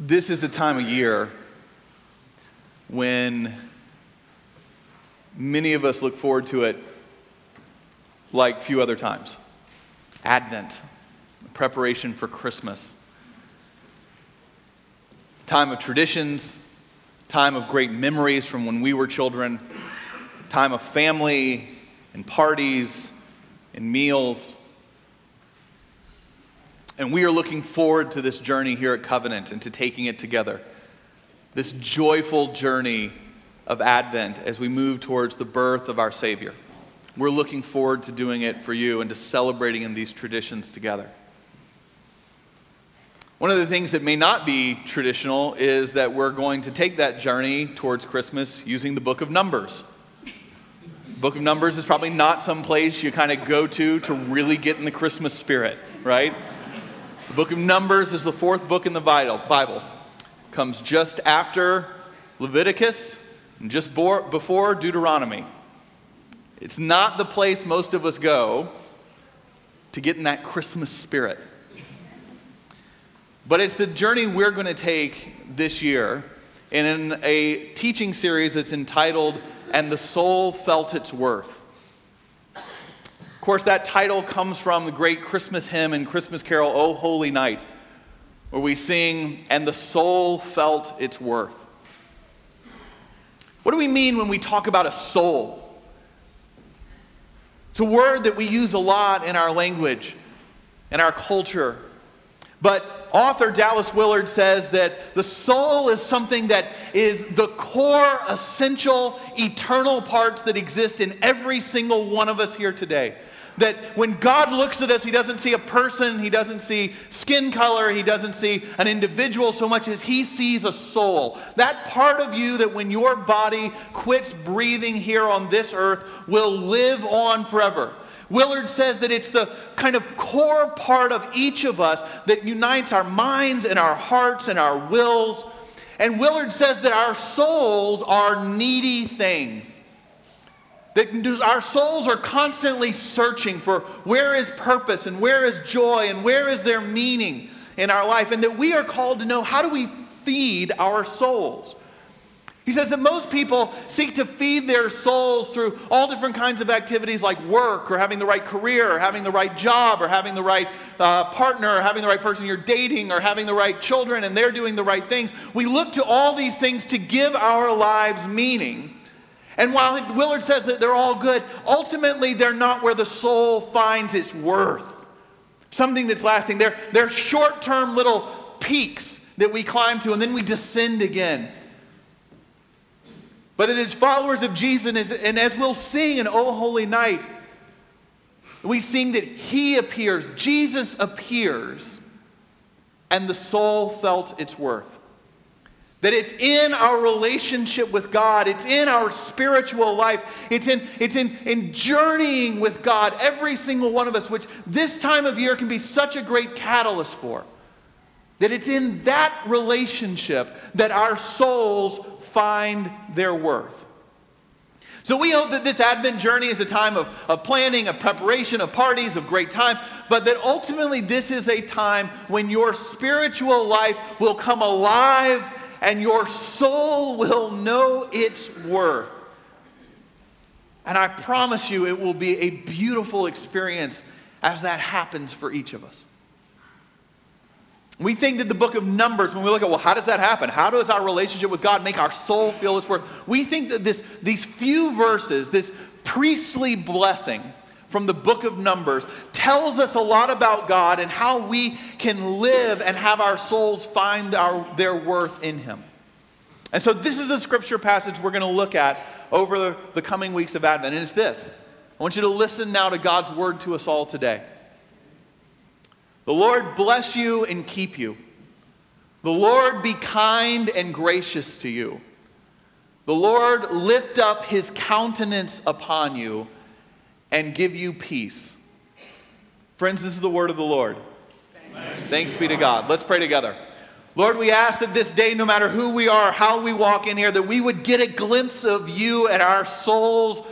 This is a time of year when many of us look forward to it like few other times. Advent, preparation for Christmas. Time of traditions, time of great memories from when we were children, time of family and parties and meals. And we are looking forward to this journey here at Covenant and to taking it together. This joyful journey of Advent as we move towards the birth of our Savior. We're looking forward to doing it for you and to celebrating in these traditions together. One of the things that may not be traditional is that we're going to take that journey towards Christmas using the book of Numbers. Book of Numbers is probably not some place you kind of go to to really get in the Christmas spirit, right? The book of Numbers is the fourth book in the Bible. Comes just after Leviticus and just before Deuteronomy. It's not the place most of us go to get in that Christmas spirit. But it's the journey we're going to take this year in a teaching series that's entitled And the Soul Felt Its Worth. Of course, that title comes from the great Christmas hymn and Christmas carol, O Holy Night, where we sing, And the Soul Felt Its Worth. What do we mean when we talk about a soul? It's a word that we use a lot in our language, in our culture. But author Dallas Willard says that the soul is something that is the core, essential, eternal parts that exist in every single one of us here today. That when God looks at us, He doesn't see a person, He doesn't see skin color, He doesn't see an individual so much as He sees a soul. That part of you that when your body quits breathing here on this earth will live on forever. Willard says that it's the kind of core part of each of us that unites our minds and our hearts and our wills. And Willard says that our souls are needy things. That our souls are constantly searching for where is purpose and where is joy and where is their meaning in our life. And that we are called to know how do we feed our souls. He says that most people seek to feed their souls through all different kinds of activities like work or having the right career or having the right job or having the right uh, partner or having the right person you're dating or having the right children and they're doing the right things. We look to all these things to give our lives meaning. And while Willard says that they're all good, ultimately they're not where the soul finds its worth. Something that's lasting. They're, they're short term little peaks that we climb to and then we descend again. But that as followers of Jesus, and as we'll sing in O Holy Night, we sing that He appears, Jesus appears, and the soul felt its worth. That it's in our relationship with God, it's in our spiritual life, it's in, it's in, in journeying with God, every single one of us, which this time of year can be such a great catalyst for. That it's in that relationship that our souls find their worth. So we hope that this Advent journey is a time of, of planning, of preparation, of parties, of great times, but that ultimately this is a time when your spiritual life will come alive and your soul will know its worth. And I promise you, it will be a beautiful experience as that happens for each of us. We think that the book of Numbers, when we look at, well, how does that happen? How does our relationship with God make our soul feel its worth? We think that this, these few verses, this priestly blessing from the book of Numbers, tells us a lot about God and how we can live and have our souls find our, their worth in Him. And so, this is the scripture passage we're going to look at over the, the coming weeks of Advent, and it's this. I want you to listen now to God's word to us all today. The Lord bless you and keep you. The Lord be kind and gracious to you. The Lord lift up his countenance upon you and give you peace. Friends, this is the word of the Lord. Thanks, Thanks be to God. Let's pray together. Lord, we ask that this day, no matter who we are, how we walk in here, that we would get a glimpse of you and our souls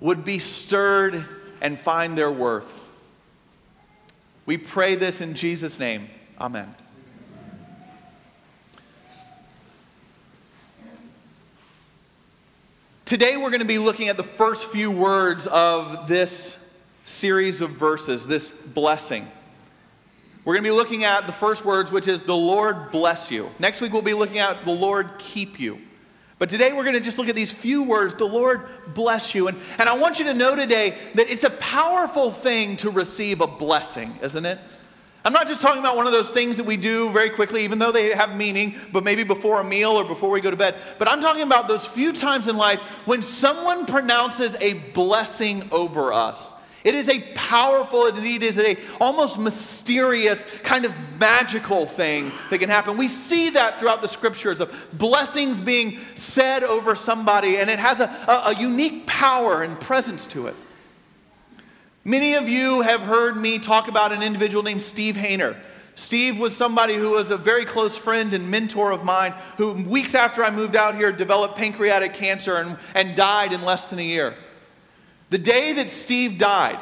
would be stirred and find their worth. We pray this in Jesus' name. Amen. Today, we're going to be looking at the first few words of this series of verses, this blessing. We're going to be looking at the first words, which is the Lord bless you. Next week, we'll be looking at the Lord keep you. But today, we're going to just look at these few words the Lord bless you. And, and I want you to know today that it's a powerful thing to receive a blessing, isn't it? I'm not just talking about one of those things that we do very quickly, even though they have meaning, but maybe before a meal or before we go to bed. But I'm talking about those few times in life when someone pronounces a blessing over us. It is a powerful, indeed, is a almost mysterious, kind of magical thing that can happen. We see that throughout the scriptures of blessings being said over somebody, and it has a, a, a unique power and presence to it. Many of you have heard me talk about an individual named Steve Hayner. Steve was somebody who was a very close friend and mentor of mine who, weeks after I moved out here, developed pancreatic cancer and, and died in less than a year. The day that Steve died,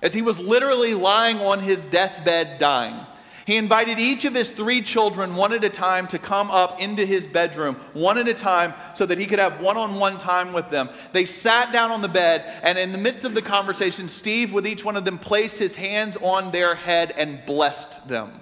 as he was literally lying on his deathbed dying, he invited each of his three children, one at a time, to come up into his bedroom, one at a time, so that he could have one on one time with them. They sat down on the bed, and in the midst of the conversation, Steve, with each one of them, placed his hands on their head and blessed them,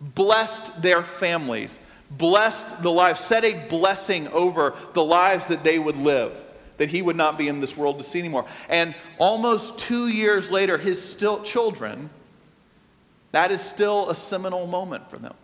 blessed their families, blessed the lives, set a blessing over the lives that they would live that he would not be in this world to see anymore. And almost two years later, his still children that is still a seminal moment for them.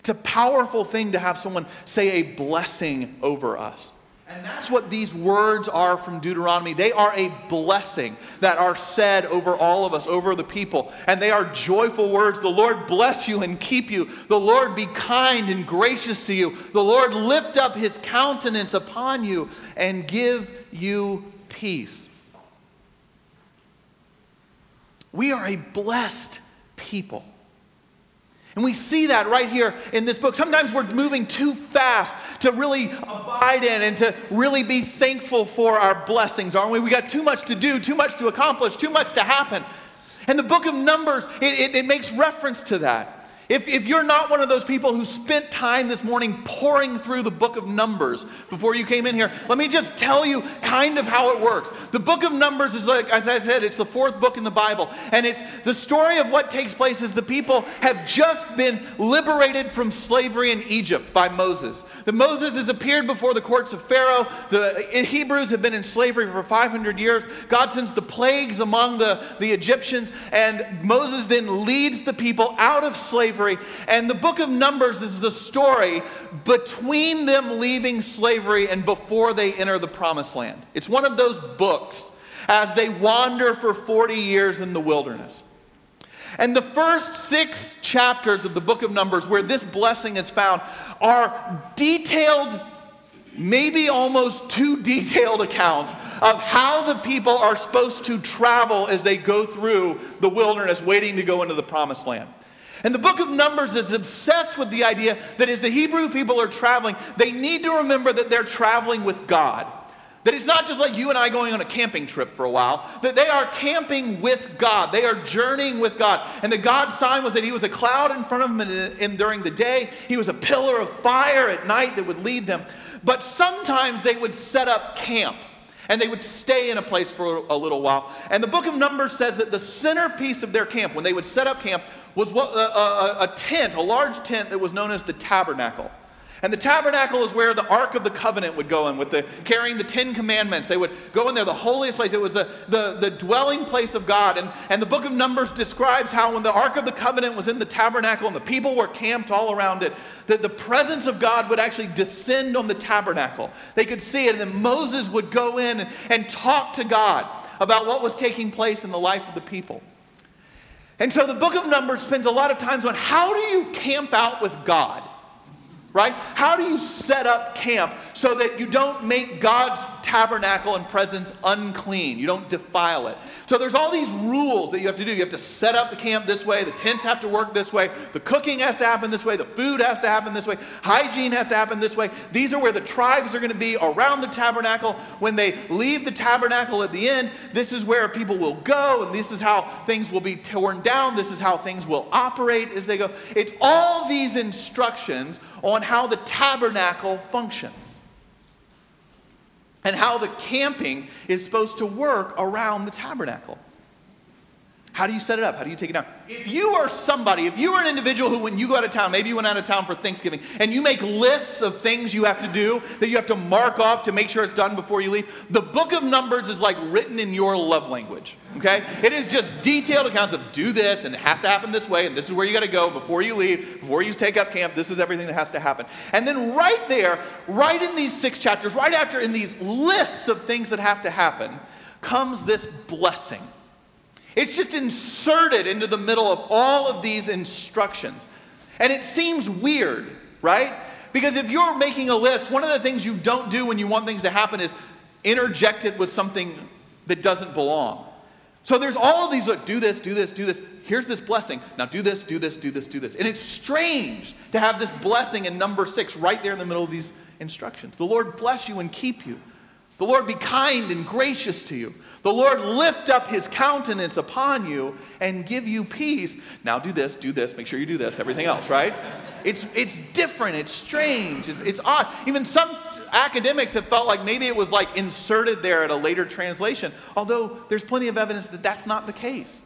It's a powerful thing to have someone say a blessing over us. And that's what these words are from Deuteronomy. They are a blessing that are said over all of us, over the people. And they are joyful words. The Lord bless you and keep you. The Lord be kind and gracious to you. The Lord lift up his countenance upon you and give you peace. We are a blessed people. And we see that right here in this book. Sometimes we're moving too fast to really abide in and to really be thankful for our blessings, aren't we? We got too much to do, too much to accomplish, too much to happen. And the book of Numbers, it, it, it makes reference to that. If, if you're not one of those people who spent time this morning pouring through the book of Numbers before you came in here, let me just tell you kind of how it works. The book of Numbers is like, as I said, it's the fourth book in the Bible. And it's the story of what takes place is the people have just been liberated from slavery in Egypt by Moses. The Moses has appeared before the courts of Pharaoh. The Hebrews have been in slavery for 500 years. God sends the plagues among the, the Egyptians, and Moses then leads the people out of slavery. And the book of Numbers is the story between them leaving slavery and before they enter the promised land. It's one of those books as they wander for 40 years in the wilderness. And the first six chapters of the book of Numbers, where this blessing is found, are detailed, maybe almost too detailed accounts of how the people are supposed to travel as they go through the wilderness, waiting to go into the promised land. And the book of Numbers is obsessed with the idea that as the Hebrew people are traveling, they need to remember that they're traveling with God. That it's not just like you and I going on a camping trip for a while, that they are camping with God. They are journeying with God. And the God sign was that He was a cloud in front of them in, during the day, He was a pillar of fire at night that would lead them. But sometimes they would set up camp and they would stay in a place for a little while. And the book of Numbers says that the centerpiece of their camp, when they would set up camp, was what, a, a, a tent, a large tent that was known as the tabernacle. And the tabernacle is where the Ark of the Covenant would go in, with the carrying the Ten Commandments. They would go in there, the holiest place. It was the, the, the dwelling place of God. And, and the book of Numbers describes how when the Ark of the Covenant was in the tabernacle and the people were camped all around it, that the presence of God would actually descend on the tabernacle. They could see it, and then Moses would go in and, and talk to God about what was taking place in the life of the people. And so the book of Numbers spends a lot of times on how do you camp out with God? Right? How do you set up camp so that you don't make God's tabernacle and presence unclean? You don't defile it. So there's all these rules that you have to do. You have to set up the camp this way, the tents have to work this way, the cooking has to happen this way, the food has to happen this way, hygiene has to happen this way. These are where the tribes are going to be around the tabernacle. When they leave the tabernacle at the end, this is where people will go, and this is how things will be torn down. This is how things will operate as they go. It's all these instructions on how the tabernacle functions. And how the camping is supposed to work around the tabernacle. How do you set it up? How do you take it down? If you are somebody, if you are an individual who, when you go out of town, maybe you went out of town for Thanksgiving, and you make lists of things you have to do that you have to mark off to make sure it's done before you leave, the book of Numbers is like written in your love language. Okay? It is just detailed accounts of do this, and it has to happen this way, and this is where you got to go before you leave, before you take up camp. This is everything that has to happen. And then right there, right in these six chapters, right after in these lists of things that have to happen, comes this blessing. It's just inserted into the middle of all of these instructions. And it seems weird, right? Because if you're making a list, one of the things you don't do when you want things to happen is interject it with something that doesn't belong. So there's all of these look, do this, do this, do this. Here's this blessing. Now do this, do this, do this, do this. And it's strange to have this blessing in number six right there in the middle of these instructions. The Lord bless you and keep you. The Lord be kind and gracious to you. The Lord lift up his countenance upon you and give you peace. Now do this, do this, make sure you do this, everything else, right? It's, it's different, it's strange, it's, it's odd. Even some academics have felt like maybe it was like inserted there at a later translation, although there's plenty of evidence that that's not the case.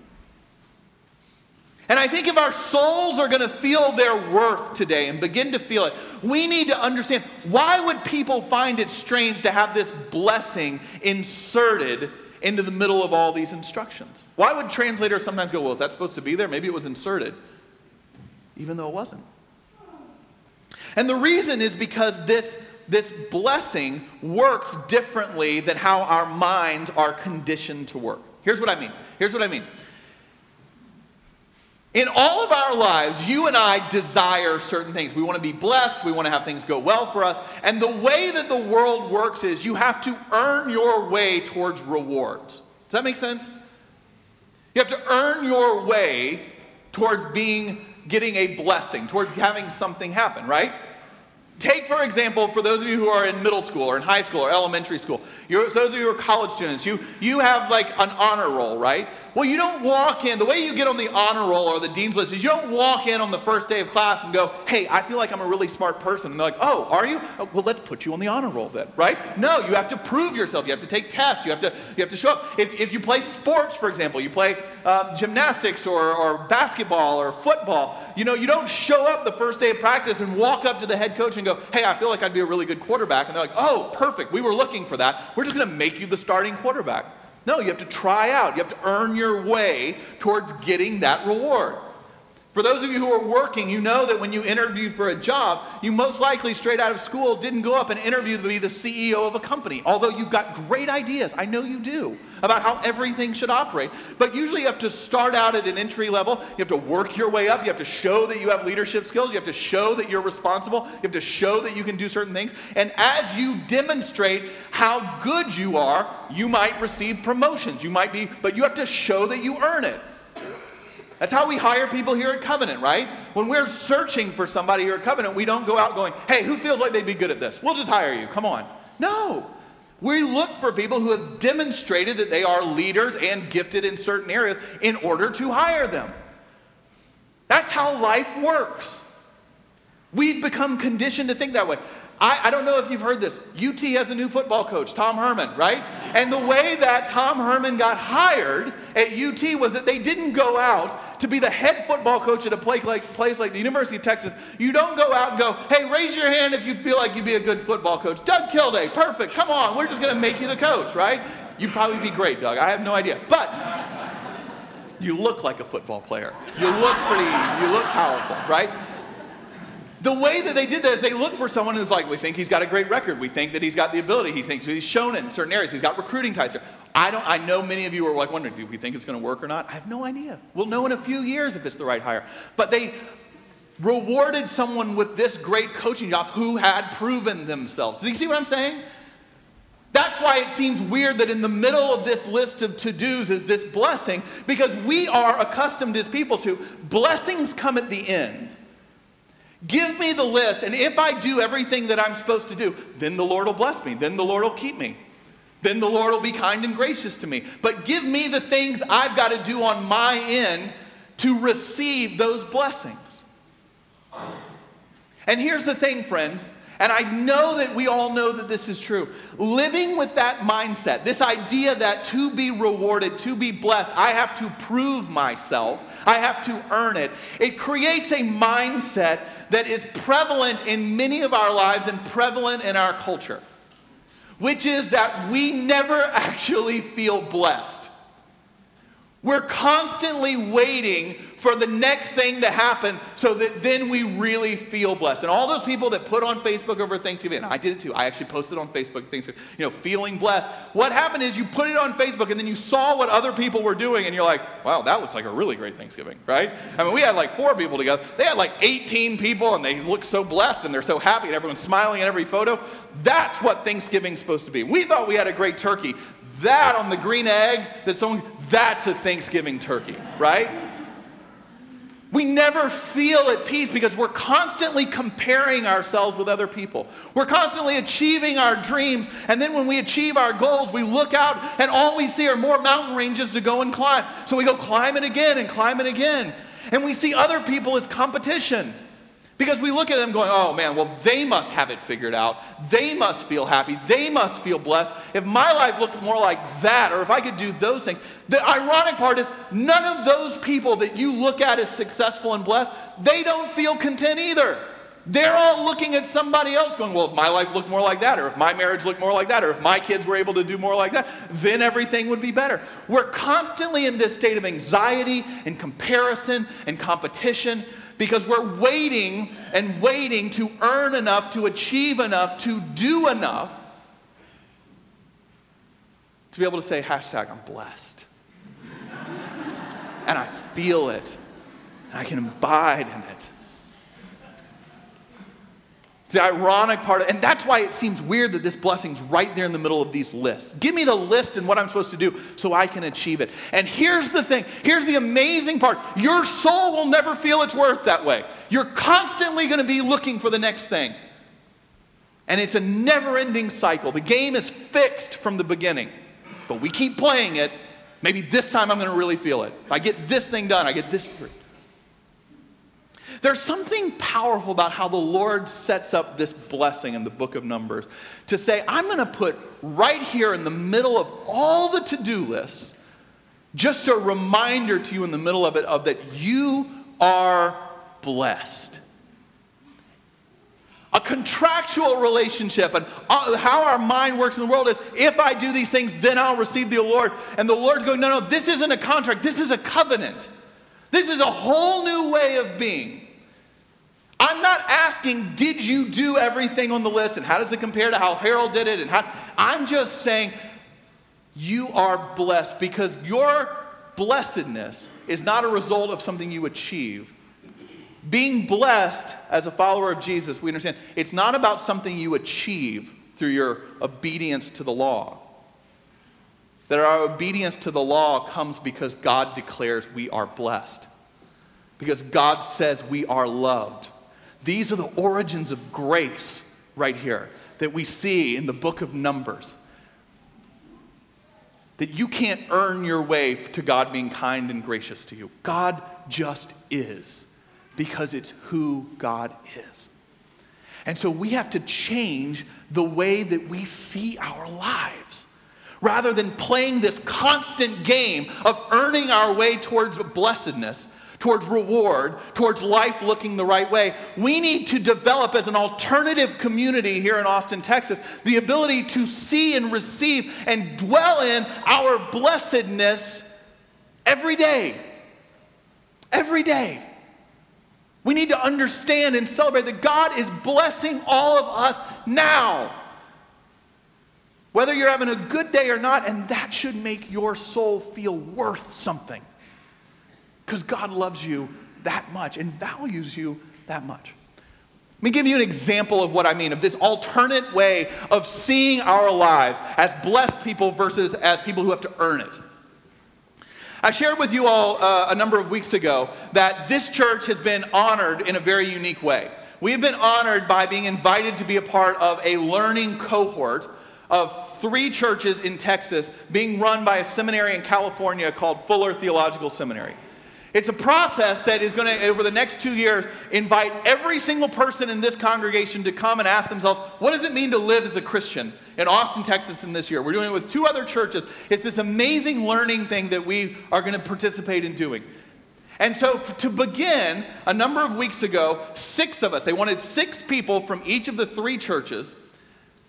And I think if our souls are going to feel their worth today and begin to feel it, we need to understand why would people find it strange to have this blessing inserted into the middle of all these instructions? Why would translators sometimes go, well, is that supposed to be there? Maybe it was inserted, even though it wasn't. And the reason is because this, this blessing works differently than how our minds are conditioned to work. Here's what I mean. Here's what I mean. In all of our lives, you and I desire certain things. We want to be blessed. We want to have things go well for us. And the way that the world works is you have to earn your way towards rewards. Does that make sense? You have to earn your way towards being getting a blessing, towards having something happen, right? Take, for example, for those of you who are in middle school or in high school or elementary school, those of you who are college students, you, you have like an honor roll, right? Well, you don't walk in, the way you get on the honor roll or the dean's list is you don't walk in on the first day of class and go, hey, I feel like I'm a really smart person. And they're like, oh, are you? Oh, well, let's put you on the honor roll then, right? No, you have to prove yourself. You have to take tests. You have to, you have to show up. If, if you play sports, for example, you play um, gymnastics or, or basketball or football, you know, you don't show up the first day of practice and walk up to the head coach and go, hey, I feel like I'd be a really good quarterback. And they're like, oh, perfect. We were looking for that. We're just going to make you the starting quarterback. No, you have to try out. You have to earn your way towards getting that reward. For those of you who are working, you know that when you interviewed for a job, you most likely, straight out of school, didn't go up and interview to be the CEO of a company. Although you've got great ideas, I know you do, about how everything should operate. But usually you have to start out at an entry level. You have to work your way up. You have to show that you have leadership skills. You have to show that you're responsible. You have to show that you can do certain things. And as you demonstrate how good you are, you might receive promotions. You might be, but you have to show that you earn it. That's how we hire people here at Covenant, right? When we're searching for somebody here at Covenant, we don't go out going, hey, who feels like they'd be good at this? We'll just hire you. Come on. No. We look for people who have demonstrated that they are leaders and gifted in certain areas in order to hire them. That's how life works. We've become conditioned to think that way. I, I, don't know if you've heard this. UT has a new football coach, Tom Herman, right? And the way that Tom Herman got hired at UT was that they didn't go out to be the head football coach at a place like, place like the University of Texas. You don't go out and go, hey, raise your hand if you feel like you'd be a good football coach. Doug Kilday, perfect. Come on, we're just going to make you the coach, right? You'd probably be great, Doug. I have no idea. But you look like a football player. You look pretty, you look powerful, right? The way that they did that is they looked for someone who's like, we think he's got a great record. We think that he's got the ability. He thinks he's shown it in certain areas. He's got recruiting ties there. I don't. I know many of you are like wondering, do we think it's going to work or not? I have no idea. We'll know in a few years if it's the right hire. But they rewarded someone with this great coaching job who had proven themselves. Do you see what I'm saying? That's why it seems weird that in the middle of this list of to dos is this blessing, because we are accustomed as people to blessings come at the end. Give me the list, and if I do everything that I'm supposed to do, then the Lord will bless me. Then the Lord will keep me. Then the Lord will be kind and gracious to me. But give me the things I've got to do on my end to receive those blessings. And here's the thing, friends And I know that we all know that this is true. Living with that mindset, this idea that to be rewarded, to be blessed, I have to prove myself, I have to earn it, it creates a mindset that is prevalent in many of our lives and prevalent in our culture, which is that we never actually feel blessed. We're constantly waiting for the next thing to happen so that then we really feel blessed. And all those people that put on Facebook over Thanksgiving, I did it too. I actually posted on Facebook Thanksgiving, you know, feeling blessed. What happened is you put it on Facebook and then you saw what other people were doing and you're like, wow, that looks like a really great Thanksgiving, right? I mean, we had like four people together. They had like 18 people and they look so blessed and they're so happy and everyone's smiling in every photo. That's what Thanksgiving's supposed to be. We thought we had a great turkey. That on the green egg that someone, that's a Thanksgiving turkey, right? We never feel at peace because we're constantly comparing ourselves with other people. We're constantly achieving our dreams. And then when we achieve our goals, we look out and all we see are more mountain ranges to go and climb. So we go climb it again and climb it again. And we see other people as competition. Because we look at them going, oh man, well, they must have it figured out. They must feel happy. They must feel blessed. If my life looked more like that, or if I could do those things. The ironic part is, none of those people that you look at as successful and blessed, they don't feel content either. They're all looking at somebody else going, well, if my life looked more like that, or if my marriage looked more like that, or if my kids were able to do more like that, then everything would be better. We're constantly in this state of anxiety and comparison and competition because we're waiting and waiting to earn enough, to achieve enough, to do enough to be able to say, hashtag, I'm blessed. and I feel it, and I can abide in it the ironic part, and that's why it seems weird that this blessing's right there in the middle of these lists. Give me the list and what I'm supposed to do so I can achieve it. And here's the thing here's the amazing part your soul will never feel its worth that way. You're constantly going to be looking for the next thing. And it's a never ending cycle. The game is fixed from the beginning, but we keep playing it. Maybe this time I'm going to really feel it. If I get this thing done, I get this. There's something powerful about how the Lord sets up this blessing in the book of Numbers to say, I'm going to put right here in the middle of all the to do lists, just a reminder to you in the middle of it of that you are blessed. A contractual relationship and uh, how our mind works in the world is if I do these things, then I'll receive the Lord. And the Lord's going, no, no, this isn't a contract, this is a covenant. This is a whole new way of being. I'm not asking, did you do everything on the list and how does it compare to how Harold did it? And how, I'm just saying, you are blessed because your blessedness is not a result of something you achieve. Being blessed as a follower of Jesus, we understand, it's not about something you achieve through your obedience to the law. That our obedience to the law comes because God declares we are blessed, because God says we are loved. These are the origins of grace right here that we see in the book of Numbers. That you can't earn your way to God being kind and gracious to you. God just is because it's who God is. And so we have to change the way that we see our lives. Rather than playing this constant game of earning our way towards blessedness, towards reward, towards life looking the right way. We need to develop as an alternative community here in Austin, Texas, the ability to see and receive and dwell in our blessedness every day. Every day. We need to understand and celebrate that God is blessing all of us now. Whether you're having a good day or not, and that should make your soul feel worth something because God loves you that much and values you that much. Let me give you an example of what I mean, of this alternate way of seeing our lives as blessed people versus as people who have to earn it. I shared with you all uh, a number of weeks ago that this church has been honored in a very unique way. We have been honored by being invited to be a part of a learning cohort of three churches in Texas being run by a seminary in California called Fuller Theological Seminary. It's a process that is going to, over the next two years, invite every single person in this congregation to come and ask themselves, what does it mean to live as a Christian in Austin, Texas, in this year? We're doing it with two other churches. It's this amazing learning thing that we are going to participate in doing. And so, to begin, a number of weeks ago, six of us, they wanted six people from each of the three churches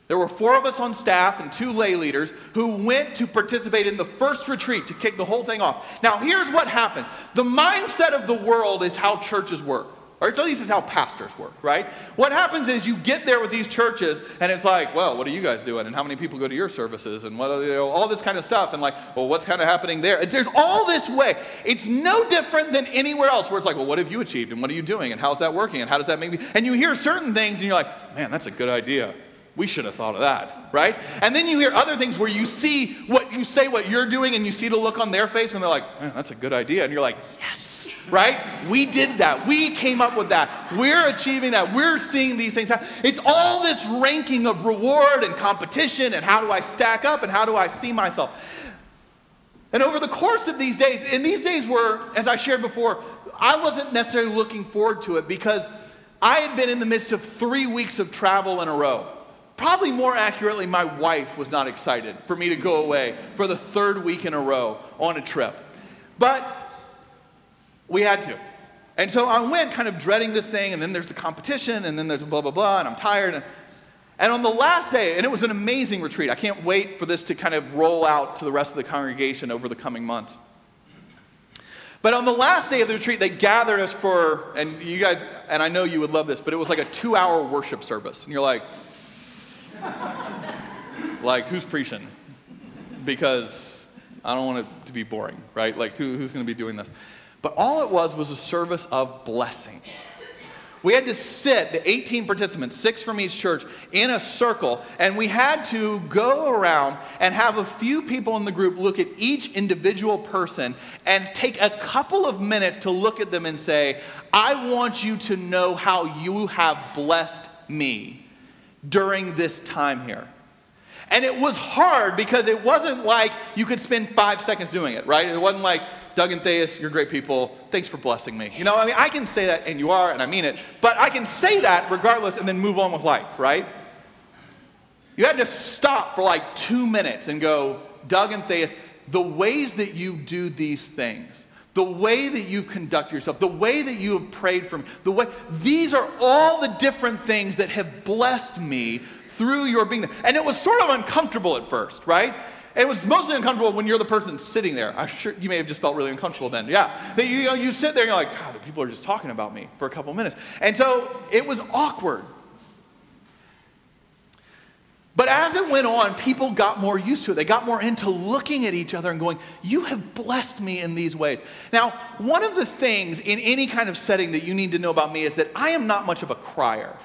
there were four of us on staff and two lay leaders who went to participate in the first retreat to kick the whole thing off. Now, here's what happens the mindset of the world is how churches work. Or at least is how pastors work, right? What happens is you get there with these churches and it's like, well, what are you guys doing? And how many people go to your services? And what, you know, all this kind of stuff. And like, well, what's kind of happening there? There's all this way. It's no different than anywhere else where it's like, well, what have you achieved? And what are you doing? And how's that working? And how does that make me? And you hear certain things and you're like, man, that's a good idea we should have thought of that, right? And then you hear other things where you see what you say, what you're doing, and you see the look on their face, and they're like, that's a good idea. And you're like, yes, right? We did that. We came up with that. We're achieving that. We're seeing these things happen. It's all this ranking of reward and competition, and how do I stack up, and how do I see myself. And over the course of these days, and these days were, as I shared before, I wasn't necessarily looking forward to it because I had been in the midst of three weeks of travel in a row. Probably more accurately, my wife was not excited for me to go away for the third week in a row on a trip. But we had to. And so I went kind of dreading this thing, and then there's the competition, and then there's blah, blah, blah, and I'm tired. And, and on the last day, and it was an amazing retreat. I can't wait for this to kind of roll out to the rest of the congregation over the coming months. But on the last day of the retreat, they gathered us for, and you guys, and I know you would love this, but it was like a two hour worship service. And you're like, like, who's preaching? Because I don't want it to be boring, right? Like, who, who's going to be doing this? But all it was was a service of blessing. We had to sit, the 18 participants, six from each church, in a circle, and we had to go around and have a few people in the group look at each individual person and take a couple of minutes to look at them and say, I want you to know how you have blessed me during this time here. And it was hard because it wasn't like you could spend five seconds doing it, right? It wasn't like, Doug and Thais, you're great people. Thanks for blessing me. You know, I mean, I can say that, and you are, and I mean it, but I can say that regardless and then move on with life, right? You had to stop for like two minutes and go, Doug and Thais, the ways that you do these things, the way that you've conducted yourself, the way that you have prayed for me, the way, these are all the different things that have blessed me through your being there. And it was sort of uncomfortable at first, right? It was mostly uncomfortable when you're the person sitting there. I'm sure you may have just felt really uncomfortable then. Yeah. That you, you, know, you sit there and you're like, God, the people are just talking about me for a couple minutes. And so it was awkward. But as it went on, people got more used to it. They got more into looking at each other and going, You have blessed me in these ways. Now, one of the things in any kind of setting that you need to know about me is that I am not much of a crier.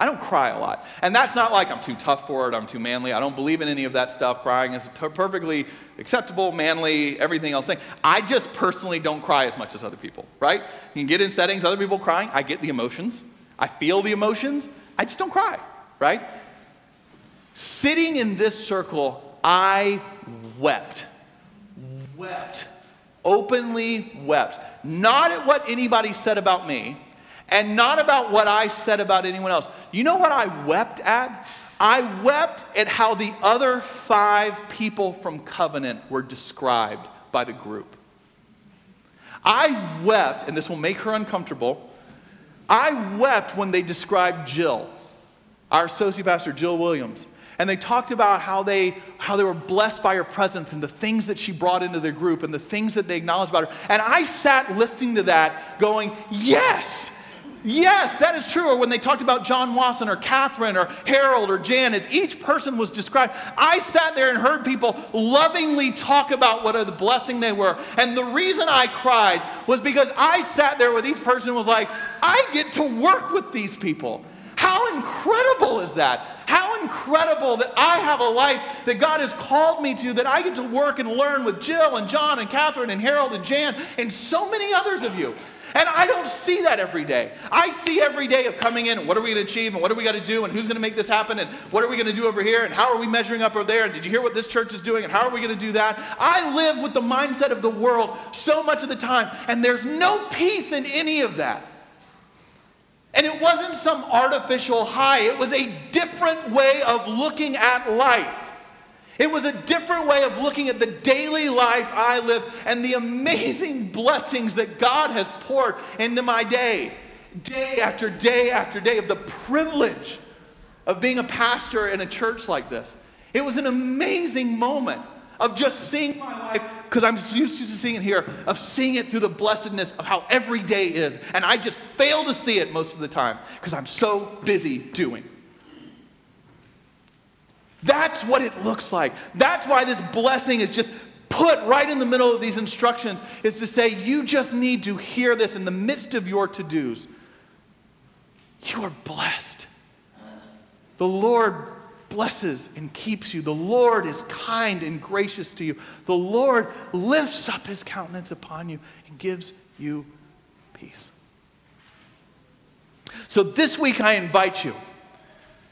I don't cry a lot. And that's not like I'm too tough for it, I'm too manly. I don't believe in any of that stuff. Crying is perfectly acceptable, manly, everything else thing. I just personally don't cry as much as other people, right? You can get in settings, other people crying. I get the emotions, I feel the emotions. I just don't cry, right? Sitting in this circle, I wept. Wept. Openly wept. Not at what anybody said about me, and not about what I said about anyone else. You know what I wept at? I wept at how the other five people from Covenant were described by the group. I wept, and this will make her uncomfortable. I wept when they described Jill, our associate pastor, Jill Williams and they talked about how they how they were blessed by her presence and the things that she brought into their group and the things that they acknowledged about her. And I sat listening to that, going, "Yes." Yes, that is true. Or when they talked about John Wasson or Catherine or Harold or Jan, as each person was described, I sat there and heard people lovingly talk about what a the blessing they were. And the reason I cried was because I sat there with each person was like, I get to work with these people. How incredible is that? How incredible that I have a life that God has called me to, that I get to work and learn with Jill and John and Catherine and Harold and Jan and so many others of you. And I don't see that every day. I see every day of coming in, and what are we going to achieve, and what are we going to do, and who's going to make this happen, and what are we going to do over here, and how are we measuring up over there, and did you hear what this church is doing, and how are we going to do that? I live with the mindset of the world so much of the time, and there's no peace in any of that. And it wasn't some artificial high, it was a different way of looking at life. It was a different way of looking at the daily life I live and the amazing blessings that God has poured into my day, day after day after day, of the privilege of being a pastor in a church like this. It was an amazing moment of just seeing my life, because I'm used to seeing it here, of seeing it through the blessedness of how every day is. And I just fail to see it most of the time because I'm so busy doing. That's what it looks like. That's why this blessing is just put right in the middle of these instructions is to say, you just need to hear this in the midst of your to dos. You are blessed. The Lord blesses and keeps you. The Lord is kind and gracious to you. The Lord lifts up his countenance upon you and gives you peace. So this week, I invite you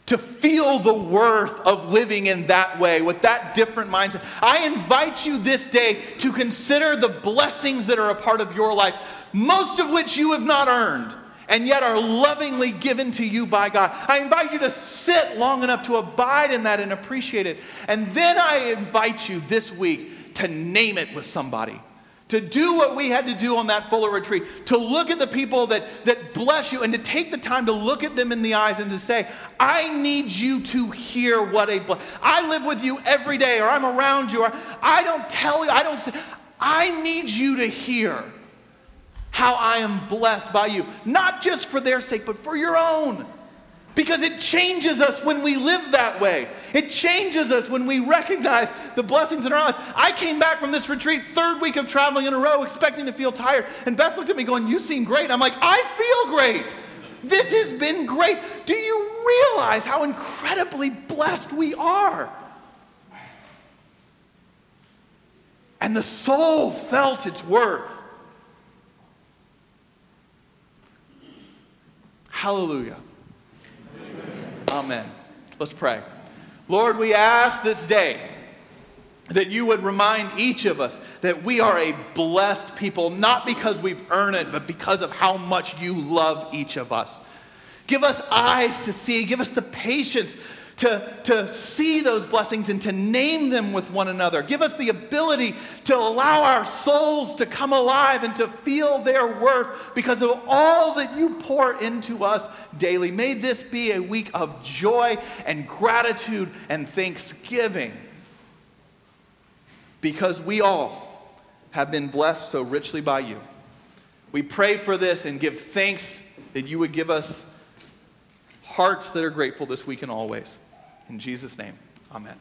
to feel the worth of living in that way with that different mindset. I invite you this day to consider the blessings that are a part of your life, most of which you have not earned and yet are lovingly given to you by God. I invite you to sit long enough to abide in that and appreciate it. And then I invite you this week to name it with somebody to do what we had to do on that Fuller retreat, to look at the people that, that bless you and to take the time to look at them in the eyes and to say, I need you to hear what a bless. I live with you every day, or I'm around you, or I don't tell you, I don't say, I need you to hear how I am blessed by you, not just for their sake, but for your own. Because it changes us when we live that way. It changes us when we recognize the blessings in our life. I came back from this retreat, third week of traveling in a row, expecting to feel tired. And Beth looked at me going, You seem great. I'm like, I feel great. This has been great. Do you realize how incredibly blessed we are? And the soul felt its worth. Hallelujah. Amen. Let's pray. Lord, we ask this day that you would remind each of us that we are a blessed people, not because we've earned it, but because of how much you love each of us. Give us eyes to see, give us the patience to, to see those blessings and to name them with one another. Give us the ability to allow our souls to come alive and to feel their worth because of all that you pour into us daily. May this be a week of joy and gratitude and thanksgiving because we all have been blessed so richly by you. We pray for this and give thanks that you would give us hearts that are grateful this week and always. In Jesus' name, amen.